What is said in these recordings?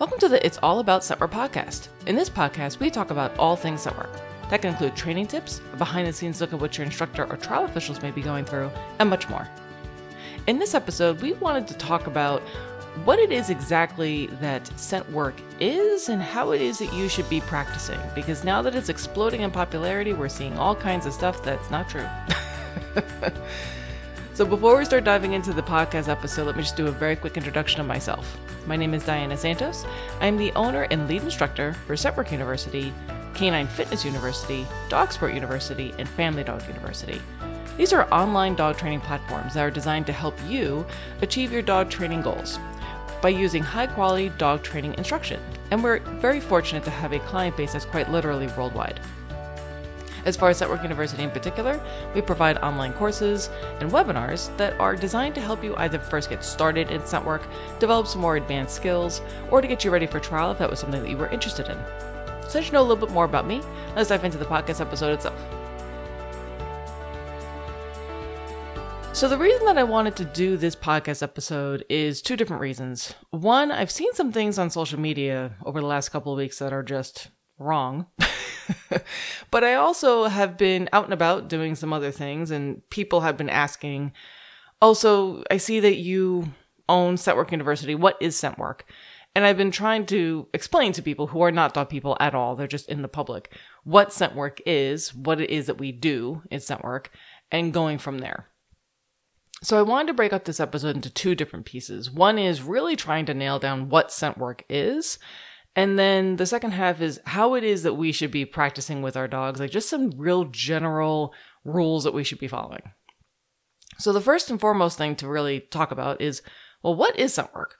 Welcome to the It's All About Scent Work podcast. In this podcast, we talk about all things scent work. That can include training tips, a behind the scenes look at what your instructor or trial officials may be going through, and much more. In this episode, we wanted to talk about what it is exactly that scent work is and how it is that you should be practicing. Because now that it's exploding in popularity, we're seeing all kinds of stuff that's not true. so, before we start diving into the podcast episode, let me just do a very quick introduction of myself. My name is Diana Santos. I'm the owner and lead instructor for Scent Work University, Canine Fitness University, Dog Sport University, and Family Dog University. These are online dog training platforms that are designed to help you achieve your dog training goals by using high quality dog training instruction. And we're very fortunate to have a client base that's quite literally worldwide. As far as Scent Work University in particular, we provide online courses and webinars that are designed to help you either first get started in scent work, develop some more advanced skills, or to get you ready for trial if that was something that you were interested in. So, you know a little bit more about me, let's dive into the podcast episode itself. So, the reason that I wanted to do this podcast episode is two different reasons. One, I've seen some things on social media over the last couple of weeks that are just wrong. but I also have been out and about doing some other things, and people have been asking. Oh, also, I see that you own Scent Work University. What is scent work? And I've been trying to explain to people who are not dog people at all, they're just in the public, what scent work is, what it is that we do in scent work, and going from there. So I wanted to break up this episode into two different pieces. One is really trying to nail down what scent work is. And then the second half is how it is that we should be practicing with our dogs, like just some real general rules that we should be following. So the first and foremost thing to really talk about is well, what is scent work?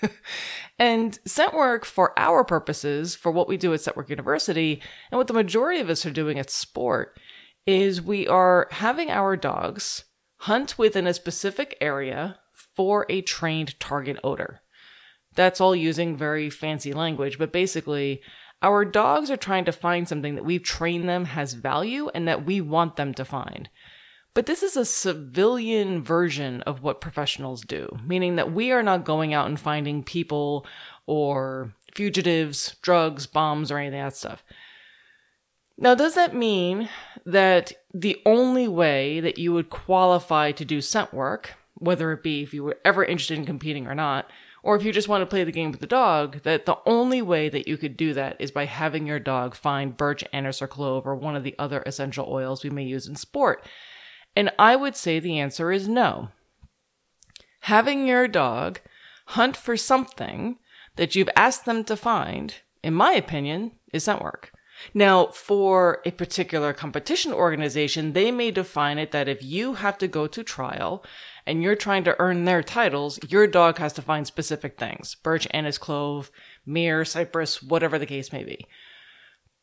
and scent work for our purposes, for what we do at Scent Work University, and what the majority of us are doing at sport, is we are having our dogs hunt within a specific area for a trained target odor. That's all using very fancy language, but basically, our dogs are trying to find something that we've trained them has value and that we want them to find. But this is a civilian version of what professionals do, meaning that we are not going out and finding people or fugitives, drugs, bombs, or any of that stuff. Now, does that mean that the only way that you would qualify to do scent work, whether it be if you were ever interested in competing or not, or if you just want to play the game with the dog, that the only way that you could do that is by having your dog find birch, anise, or clove, or one of the other essential oils we may use in sport? And I would say the answer is no. Having your dog hunt for something that you've asked them to find, in my opinion, is scent work. Now, for a particular competition organization, they may define it that if you have to go to trial and you're trying to earn their titles, your dog has to find specific things birch, anise, clove, myrrh, cypress, whatever the case may be.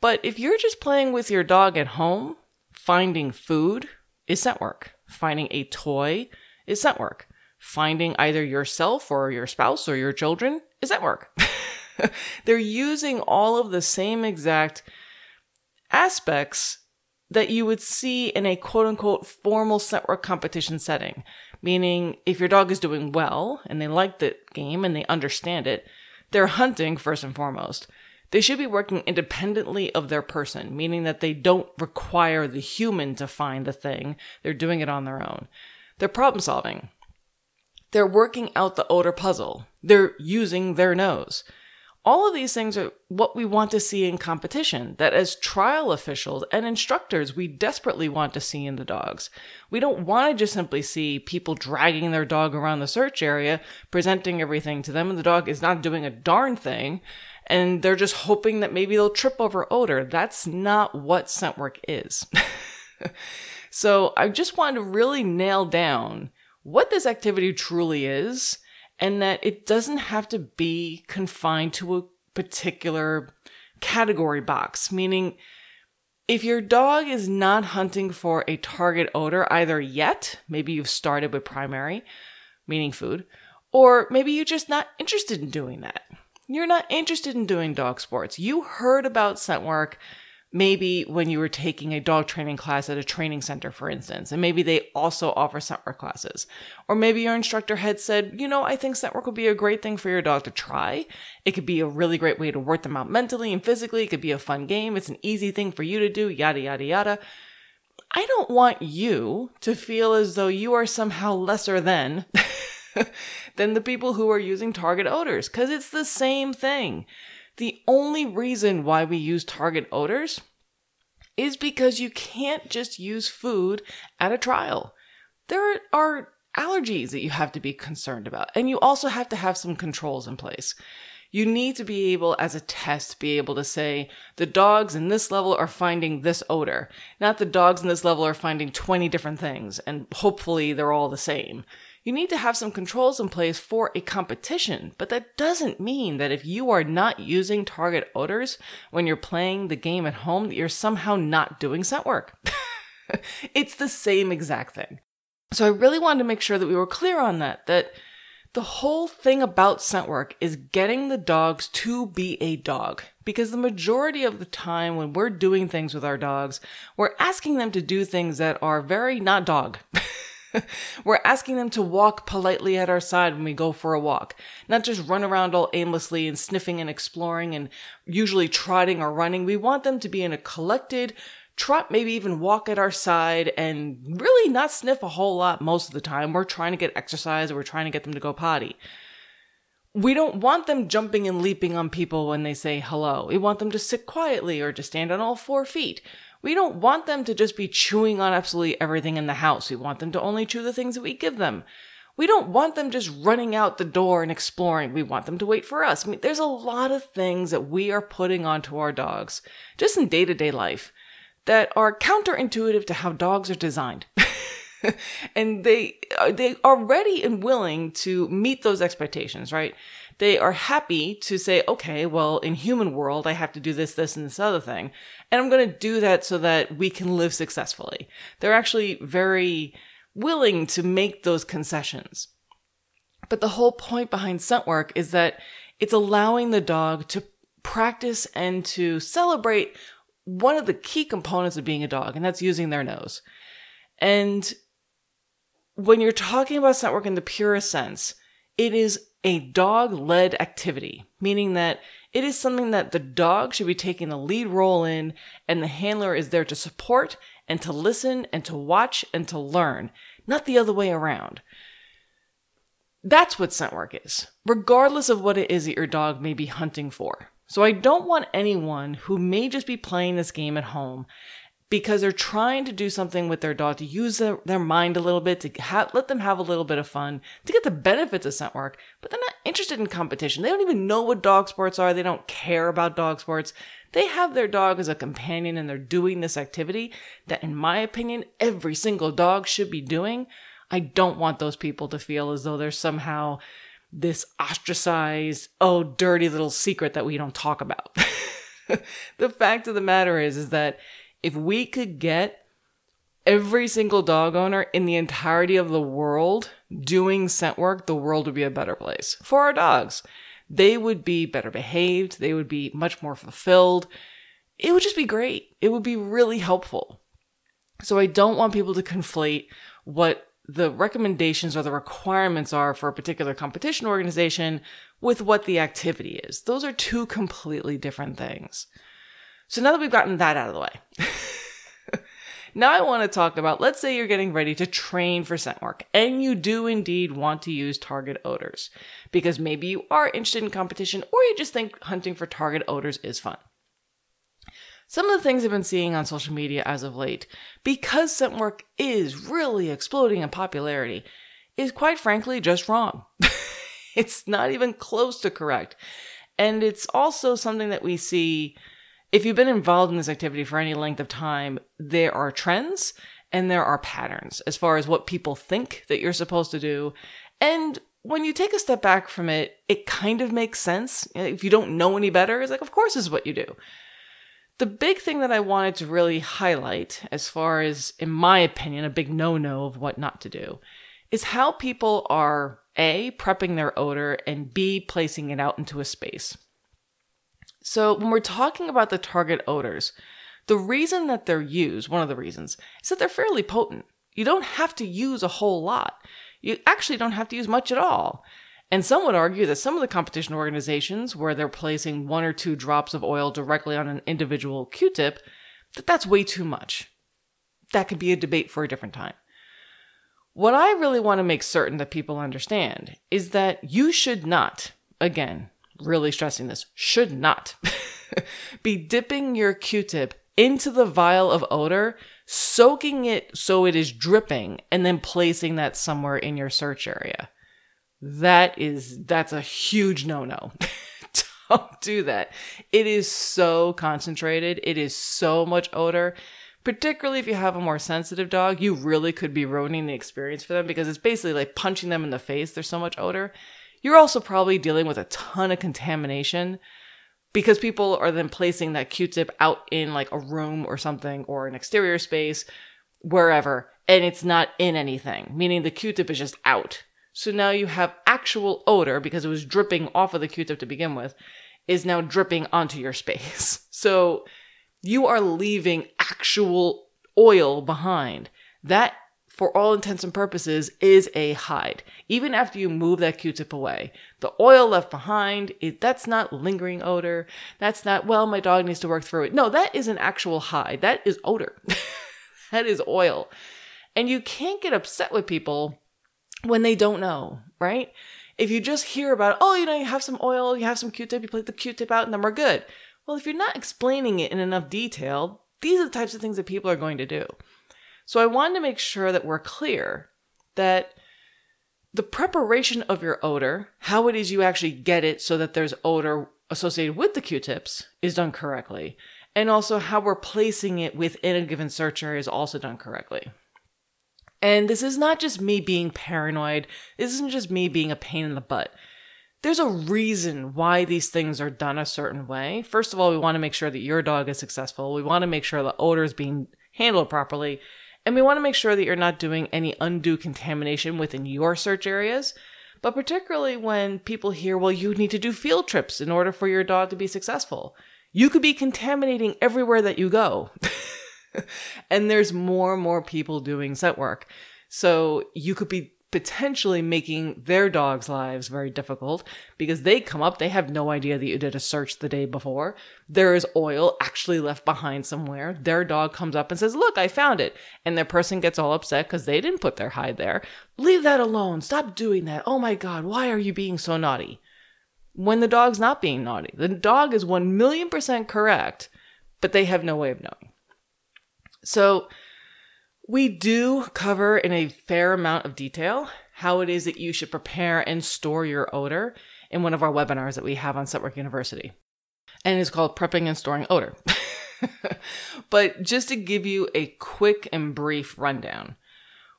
But if you're just playing with your dog at home, finding food is scent work. Finding a toy is scent work. Finding either yourself or your spouse or your children is scent work. They're using all of the same exact aspects that you would see in a quote unquote formal scent work competition setting. Meaning, if your dog is doing well and they like the game and they understand it, they're hunting first and foremost. They should be working independently of their person, meaning that they don't require the human to find the thing. They're doing it on their own. They're problem solving. They're working out the odor puzzle. They're using their nose. All of these things are what we want to see in competition, that as trial officials and instructors, we desperately want to see in the dogs. We don't want to just simply see people dragging their dog around the search area, presenting everything to them, and the dog is not doing a darn thing, and they're just hoping that maybe they'll trip over odor. That's not what scent work is. so I just wanted to really nail down what this activity truly is and that it doesn't have to be confined to a particular category box, meaning if your dog is not hunting for a target odor either yet, maybe you've started with primary, meaning food, or maybe you're just not interested in doing that. You're not interested in doing dog sports. You heard about scent work maybe when you were taking a dog training class at a training center, for instance, and maybe they also offer scent work classes. Or maybe your instructor had said, you know, I think scent work would be a great thing for your dog to try. It could be a really great way to work them out mentally and physically. It could be a fun game. It's an easy thing for you to do, yada, yada, yada. I don't want you to feel as though you are somehow lesser than than the people who are using target odors because it's the same thing. The only reason why we use target odors is because you can't just use food at a trial. There are allergies that you have to be concerned about, and you also have to have some controls in place. You need to be able, as a test, be able to say the dogs in this level are finding this odor, not the dogs in this level are finding 20 different things, and hopefully they're all the same. You need to have some controls in place for a competition, but that doesn't mean that if you are not using target odors when you're playing the game at home, that you're somehow not doing scent work. it's the same exact thing. So I really wanted to make sure that we were clear on that, that the whole thing about scent work is getting the dogs to be a dog. Because the majority of the time when we're doing things with our dogs, we're asking them to do things that are very not dog. We're asking them to walk politely at our side when we go for a walk, not just run around all aimlessly and sniffing and exploring and usually trotting or running. We want them to be in a collected trot, maybe even walk at our side and really not sniff a whole lot most of the time. We're trying to get exercise or we're trying to get them to go potty. We don't want them jumping and leaping on people when they say hello. We want them to sit quietly or to stand on all four feet. We don't want them to just be chewing on absolutely everything in the house. We want them to only chew the things that we give them. We don't want them just running out the door and exploring. We want them to wait for us. I mean, there's a lot of things that we are putting onto our dogs, just in day to day life, that are counterintuitive to how dogs are designed. and they uh, they are ready and willing to meet those expectations, right? they are happy to say, okay, well, in human world, I have to do this, this, and this other thing. And I'm going to do that so that we can live successfully. They're actually very willing to make those concessions. But the whole point behind scent work is that it's allowing the dog to practice and to celebrate one of the key components of being a dog, and that's using their nose. And when you're talking about scent work in the purest sense, it is a dog led activity, meaning that it is something that the dog should be taking the lead role in, and the handler is there to support and to listen and to watch and to learn, not the other way around. That's what scent work is, regardless of what it is that your dog may be hunting for. So I don't want anyone who may just be playing this game at home because they're trying to do something with their dog to use their, their mind a little bit to ha- let them have a little bit of fun to get the benefits of scent work. But they're not interested in competition. They don't even know what dog sports are. They don't care about dog sports. They have their dog as a companion and they're doing this activity that in my opinion every single dog should be doing. I don't want those people to feel as though they're somehow this ostracized oh dirty little secret that we don't talk about. The fact of the matter is is that if we could get every single dog owner in the entirety of the world doing scent work, the world would be a better place for our dogs. They would be better behaved, they would be much more fulfilled. It would just be great. It would be really helpful. So I don't want people to conflate what the recommendations or the requirements are for a particular competition organization with what the activity is. Those are two completely different things. So now that we've gotten that out of the way, now I want to talk about let's say you're getting ready to train for scent work and you do indeed want to use target odors because maybe you are interested in competition or you just think hunting for target odors is fun. Some of the things I've been seeing on social media as of late, because scent work is really exploding in popularity, is quite frankly just wrong. it's not even close to correct. And it's also something that we see if you've been involved in this activity for any length of time, there are trends and there are patterns as far as what people think that you're supposed to do. And when you take a step back from it, it kind of makes sense. If you don't know any better, it's like, of course, this is what you do. The big thing that I wanted to really highlight, as far as, in my opinion, a big no no of what not to do, is how people are A, prepping their odor, and B, placing it out into a space. So, when we're talking about the target odors, The reason that they're used, one of the reasons, is that they're fairly potent. You don't have to use a whole lot. You actually don't have to use much at all. And some would argue that some of the competition organizations, where they're placing one or two drops of oil directly on an individual Q tip, that that's way too much. That could be a debate for a different time. What I really want to make certain that people understand is that you should not, again, really stressing this, should not be dipping your Q tip into the vial of odor, soaking it so it is dripping, and then placing that somewhere in your search area. That is, that's a huge no no. Don't do that. It is so concentrated. It is so much odor. Particularly if you have a more sensitive dog, you really could be ruining the experience for them because it's basically like punching them in the face. There's so much odor. You're also probably dealing with a ton of contamination because people are then placing that Q-tip out in like a room or something or an exterior space, wherever, and it's not in anything, meaning the Q-tip is just out. So now you have actual odor because it was dripping off of the Q-tip to begin with, is now dripping onto your space. So you are leaving actual oil behind. That, for all intents and purposes, is a hide. Even after you move that Q-tip away, the oil left behind, it, that's not lingering odor. That's not, well, my dog needs to work through it. No, that is an actual hide. That is odor. that is oil. And you can't get upset with people when they don't know, right? If you just hear about, oh, you know, you have some oil, you have some Q-tip, you plate the Q-tip out, and then we're good. Well, if you're not explaining it in enough detail, these are the types of things that people are going to do. So I wanted to make sure that we're clear that the preparation of your odor, how it is you actually get it so that there's odor associated with the Q-tips, is done correctly. And also how we're placing it within a given search area is also done correctly. And this is not just me being paranoid. This isn't just me being a pain in the butt. There's a reason why these things are done a certain way. First of all, we want to make sure that your dog is successful. We want to make sure the odor is being handled properly. And we want to make sure that you're not doing any undue contamination within your search areas. But particularly when people hear, well, you need to do field trips in order for your dog to be successful. You could be contaminating everywhere that you go. and there's more and more people doing scent work. So you could be potentially making their dogs' lives very difficult because they come up, they have no idea that you did a search the day before. There is oil actually left behind somewhere. Their dog comes up and says, Look, I found it. And their person gets all upset because they didn't put their hide there. Leave that alone. Stop doing that. Oh my God, why are you being so naughty? When the dog's not being naughty, the dog is 1 million percent correct, but they have no way of knowing. So, we do cover in a fair amount of detail how it is that you should prepare and store your odor in one of our webinars that we have on Scentwork University. And it's called Prepping and Storing Odor. but just to give you a quick and brief rundown,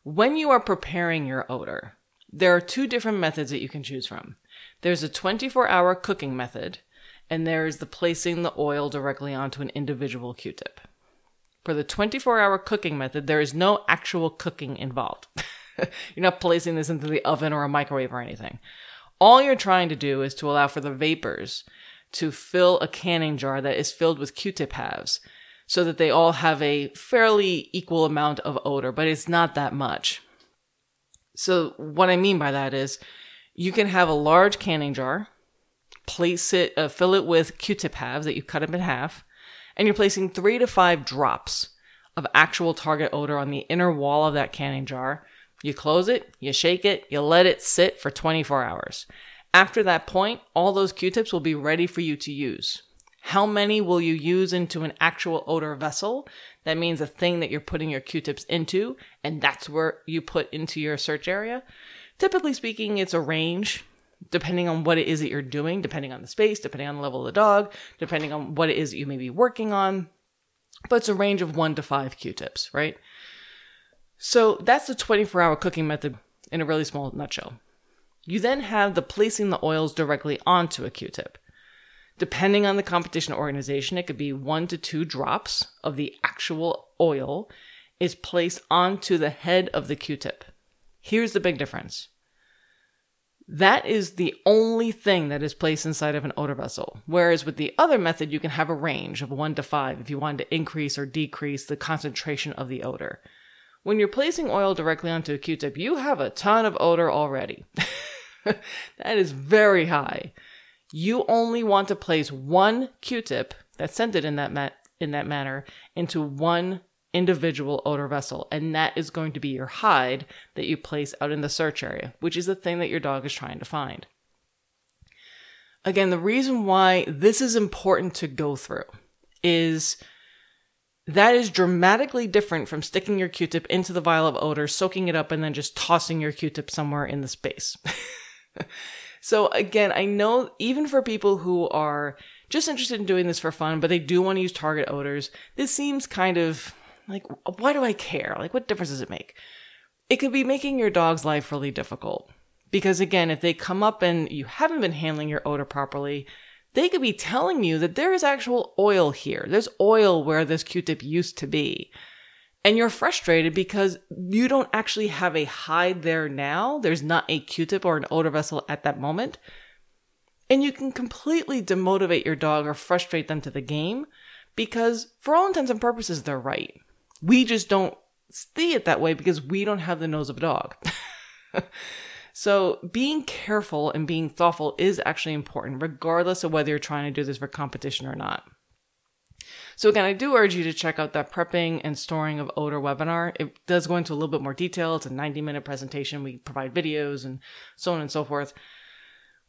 when you are preparing your odor, there are two different methods that you can choose from. There's a 24 hour cooking method, and there is the placing the oil directly onto an individual Q tip. For the 24 hour cooking method, there is no actual cooking involved. you're not placing this into the oven or a microwave or anything. All you're trying to do is to allow for the vapors to fill a canning jar that is filled with Q tip halves so that they all have a fairly equal amount of odor, but it's not that much. So, what I mean by that is you can have a large canning jar, place it, uh, fill it with Q tip halves that you cut them in half, and you're placing three to five drops of actual target odor on the inner wall of that canning jar. You close it, you shake it, you let it sit for 24 hours. After that point, all those Q tips will be ready for you to use. How many will you use into an actual odor vessel? That means a thing that you're putting your Q tips into, and that's where you put into your search area. Typically speaking, it's a range depending on what it is that you're doing, depending on the space, depending on the level of the dog, depending on what it is that you may be working on. But it's a range of one to five Q tips, right? So that's the 24 hour cooking method in a really small nutshell. You then have the placing the oils directly onto a Q tip. Depending on the competition organization, it could be one to two drops of the actual oil is placed onto the head of the Q tip. Here's the big difference That is the only thing that is placed inside of an odor vessel. Whereas with the other method, you can have a range of one to five if you wanted to increase or decrease the concentration of the odor. When you're placing oil directly onto a Q-tip, you have a ton of odor already. that is very high. You only want to place one Q-tip that's scented in that ma- in that manner into one individual odor vessel, and that is going to be your hide that you place out in the search area, which is the thing that your dog is trying to find. Again, the reason why this is important to go through is that is dramatically different from sticking your Q tip into the vial of odor, soaking it up, and then just tossing your Q tip somewhere in the space. so, again, I know even for people who are just interested in doing this for fun, but they do want to use target odors, this seems kind of like, why do I care? Like, what difference does it make? It could be making your dog's life really difficult. Because again, if they come up and you haven't been handling your odor properly, they could be telling you that there is actual oil here. There's oil where this Q-tip used to be. And you're frustrated because you don't actually have a hide there now. There's not a Q-tip or an odor vessel at that moment. And you can completely demotivate your dog or frustrate them to the game because, for all intents and purposes, they're right. We just don't see it that way because we don't have the nose of a dog. So being careful and being thoughtful is actually important, regardless of whether you're trying to do this for competition or not. So again, I do urge you to check out that prepping and storing of odor webinar. It does go into a little bit more detail. It's a 90 minute presentation. We provide videos and so on and so forth.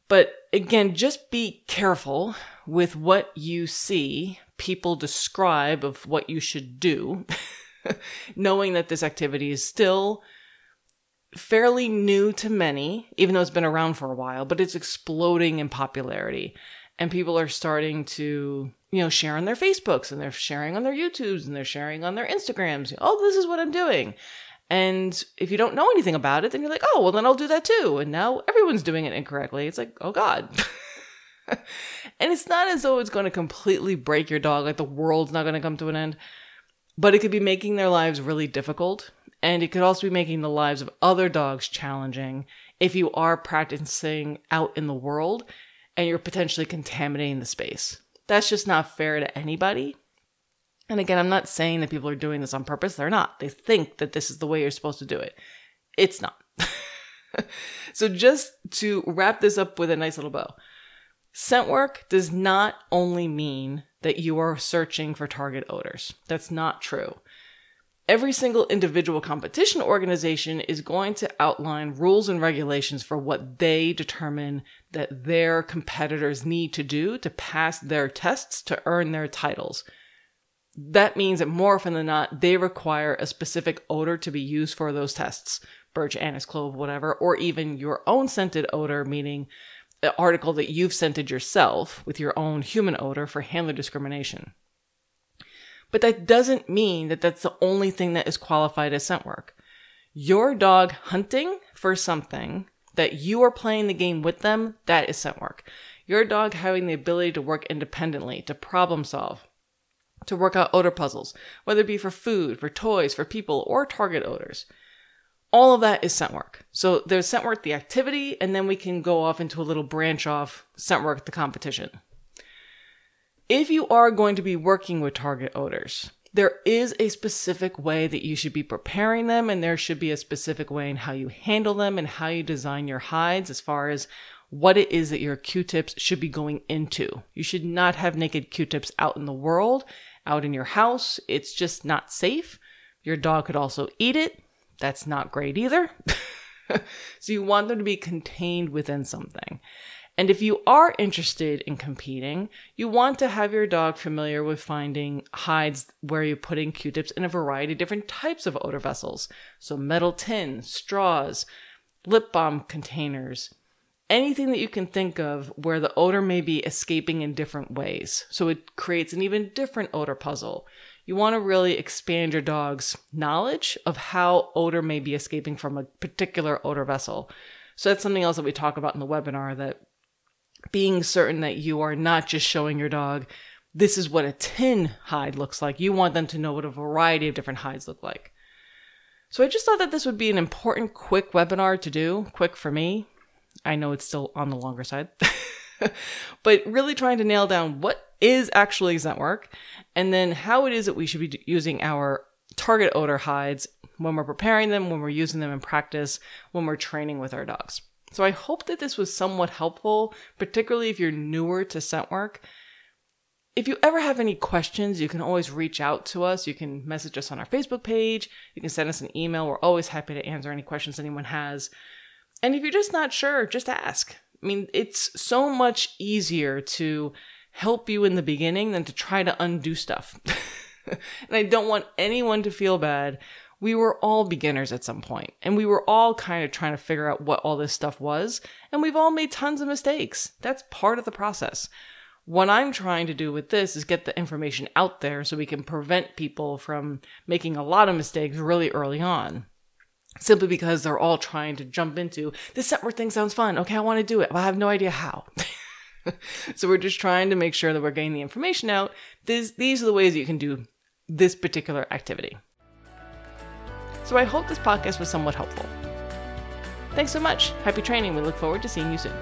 But again, just be careful with what you see people describe of what you should do, knowing that this activity is still fairly new to many, even though it's been around for a while, but it's exploding in popularity. And people are starting to, you know, share on their Facebooks and they're sharing on their YouTubes and they're sharing on their Instagrams. Oh, this is what I'm doing. And if you don't know anything about it, then you're like, oh, well, then I'll do that too. And now everyone's doing it incorrectly. It's like, oh, God. and it's not as though it's going to completely break your dog, like the world's not going to come to an end, but it could be making their lives really difficult and it could also be making the lives of other dogs challenging if you are practicing out in the world and you're potentially contaminating the space. That's just not fair to anybody. And again, I'm not saying that people are doing this on purpose. They're not. They think that this is the way you're supposed to do it. It's not. so, just to wrap this up with a nice little bow scent work does not only mean that you are searching for target odors. That's not true every single individual competition organization is going to outline rules and regulations for what they determine that their competitors need to do to pass their tests to earn their titles. That means that more often than not, they require a specific odor to be used for those tests birch, anise, clove, whatever, or even your own scented odor, meaning article that you've scented yourself with your own human odor for handler discrimination. But that doesn't mean that that's the only thing that is qualified as scent work. Your dog hunting for something that you are playing the game with them, that is scent work. Your dog having the ability to work independently, to problem solve, to work out odor puzzles, whether it be for food, for toys, for people, or target odors. All of that is scent work. So there's scent work, the activity, and then we can go off into a little branch off scent work, the competition if you are going to be working with target odors, there is a specific way that you should be preparing them, and there should be a specific way in how you handle them and how you design your hides as far as what it is that your Q-tips should be going into. You should not have naked Q-tips out in the world, out in your house. It's just not safe. Your dog could also eat it. That's not great either. so you want them to be contained within something. And if you are interested in competing, you want to have your dog familiar with finding hides where you're putting Q-tips in a variety of different types of odor vessels. So metal tin, straws, lip balm containers, anything that you can think of where the odor may be escaping in different ways. So it creates an even different odor puzzle. You want to really expand your dog's knowledge of how odor may be escaping from a particular odor vessel. So that's something else that we talk about in the webinar that being certain that you are not just showing your dog this is what a tin hide looks like. You want them to know what a variety of different hides look like. So I just thought that this would be an important quick webinar to do, quick for me. I know it's still on the longer side. but really trying to nail down what is actually scent work and then how it is that we should be using our target odor hides when we're preparing them, when we're using them in practice, when we're training with our dogs. So I hope that this was somewhat helpful, particularly if you're newer to scent work. If you ever have any questions, you can always reach out to us. You can message us on our Facebook page. You can send us an email. We're always happy to answer any questions anyone has. And if you're just not sure, just ask. I mean, it's so much easier to help you in the beginning than to try to undo stuff. and I don't want anyone to feel bad. We were all beginners at some point, and we were all kind of trying to figure out what all this stuff was, and we've all made tons of mistakes. That's part of the process. What I'm trying to do with this is get the information out there so we can prevent people from making a lot of mistakes really early on simply because they're all trying to jump into this work thing sounds fun. Okay, I want to do it. But I have no idea how. so we're just trying to make sure that we're getting the information out. This, these are the ways you can do this particular activity. So I hope this podcast was somewhat helpful. Thanks so much. Happy training. We look forward to seeing you soon.